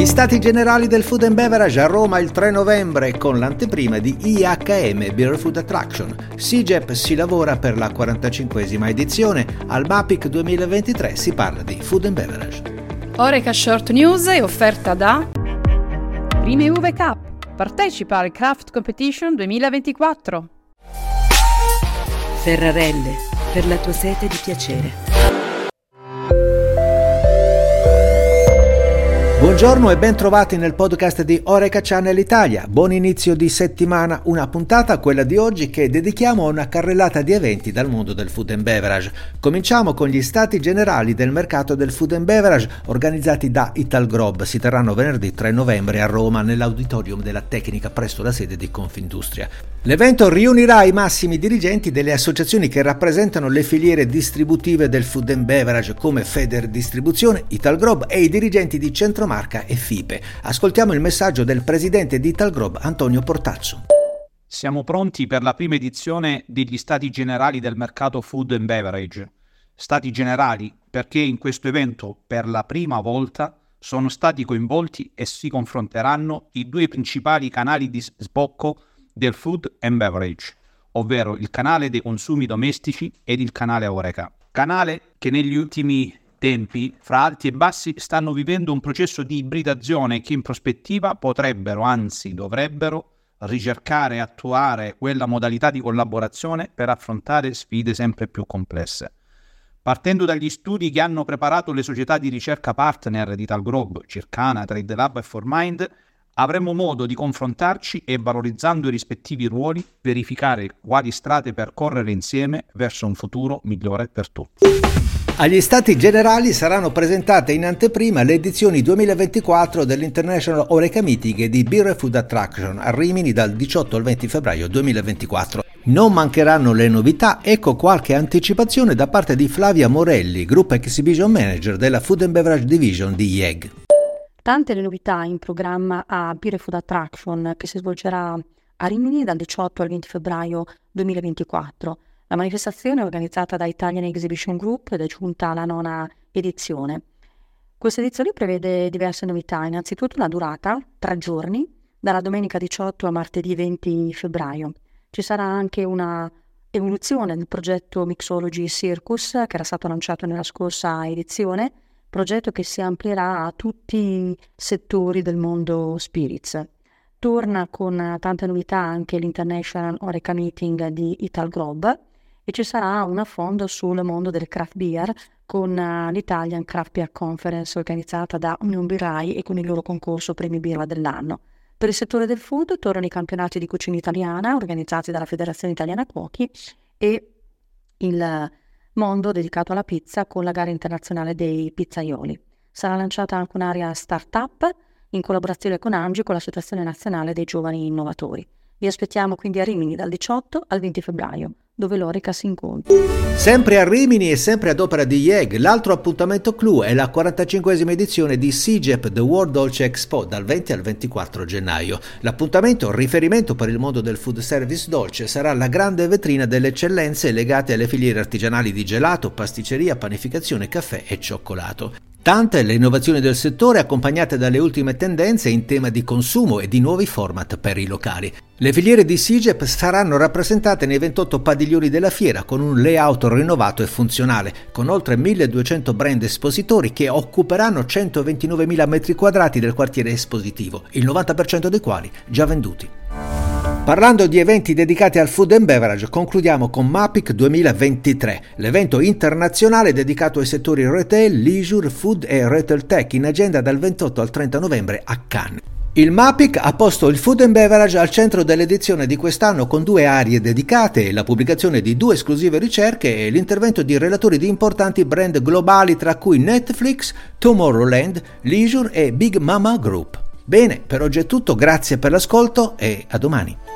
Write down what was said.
Gli stati generali del food and beverage a Roma il 3 novembre con l'anteprima di IHM Beer Food Attraction. SIGEP si lavora per la 45esima edizione, al MAPIC 2023 si parla di food and beverage. Oreca Short News è offerta da Prime Uve Cup. Partecipa al Craft Competition 2024. Ferrarelle, per la tua sete di piacere. Buongiorno e ben trovati nel podcast di Oreca Channel Italia. Buon inizio di settimana, una puntata, quella di oggi, che dedichiamo a una carrellata di eventi dal mondo del food and beverage. Cominciamo con gli stati generali del mercato del food and beverage organizzati da Italgrob. Si terranno venerdì 3 novembre a Roma nell'auditorium della Tecnica presso la sede di Confindustria. L'evento riunirà i massimi dirigenti delle associazioni che rappresentano le filiere distributive del food and beverage come Feder Distribuzione, Italgrob e i dirigenti di Centromarca e FIPE. Ascoltiamo il messaggio del presidente di Italgrob, Antonio Portazzo. Siamo pronti per la prima edizione degli Stati Generali del mercato food and beverage. Stati Generali perché in questo evento per la prima volta sono stati coinvolti e si confronteranno i due principali canali di sbocco del food and beverage, ovvero il canale dei consumi domestici ed il canale Oreca. Canale che negli ultimi tempi, fra alti e bassi, stanno vivendo un processo di ibridazione che in prospettiva potrebbero, anzi dovrebbero, ricercare e attuare quella modalità di collaborazione per affrontare sfide sempre più complesse. Partendo dagli studi che hanno preparato le società di ricerca partner di Talgrob, Circana, Trade Lab e ForMind, avremo modo di confrontarci e valorizzando i rispettivi ruoli verificare quali strade percorrere insieme verso un futuro migliore per tutti. Agli Stati Generali saranno presentate in anteprima le edizioni 2024 dell'International Oreca Meeting di Beer Food Attraction a Rimini dal 18 al 20 febbraio 2024. Non mancheranno le novità, ecco qualche anticipazione da parte di Flavia Morelli, Group Exhibition Manager della Food and Beverage Division di IEG. Tante le novità in programma a Beer Food Attraction che si svolgerà a Rimini dal 18 al 20 febbraio 2024. La manifestazione è organizzata da Italian Exhibition Group ed è giunta alla nona edizione. Questa edizione prevede diverse novità, innanzitutto una durata, tre giorni, dalla domenica 18 a martedì 20 febbraio. Ci sarà anche una evoluzione del progetto Mixology Circus che era stato lanciato nella scorsa edizione, progetto che si amplierà a tutti i settori del mondo spirits. Torna con tante novità anche l'International Oreca Meeting di Italgrob e ci sarà un affondo sul mondo del craft beer con l'Italian Craft Beer Conference organizzata da Union Birrai e con il loro concorso Premi Birra dell'anno. Per il settore del food tornano i campionati di cucina italiana organizzati dalla Federazione Italiana Cuochi e il mondo dedicato alla pizza con la gara internazionale dei pizzaioli. Sarà lanciata anche un'area startup in collaborazione con Angi con l'Associazione Nazionale dei Giovani Innovatori. Vi aspettiamo quindi a Rimini dal 18 al 20 febbraio dove l'Orica si incontra. Sempre a Rimini e sempre ad opera di YEG, l'altro appuntamento clou è la 45esima edizione di SIGEP The World Dolce Expo dal 20 al 24 gennaio. L'appuntamento, riferimento per il mondo del food service dolce, sarà la grande vetrina delle eccellenze legate alle filiere artigianali di gelato, pasticceria, panificazione, caffè e cioccolato. Tante le innovazioni del settore accompagnate dalle ultime tendenze in tema di consumo e di nuovi format per i locali. Le filiere di SIGEP saranno rappresentate nei 28 padiglioni della fiera con un layout rinnovato e funzionale, con oltre 1200 brand espositori che occuperanno 129.000 m2 del quartiere espositivo, il 90% dei quali già venduti. Parlando di eventi dedicati al food and beverage, concludiamo con MAPIC 2023, l'evento internazionale dedicato ai settori retail, leisure, food e retail tech in agenda dal 28 al 30 novembre a Cannes. Il MAPIC ha posto il food and beverage al centro dell'edizione di quest'anno con due aree dedicate, la pubblicazione di due esclusive ricerche e l'intervento di relatori di importanti brand globali tra cui Netflix, Tomorrowland, Leisure e Big Mama Group. Bene, per oggi è tutto, grazie per l'ascolto e a domani.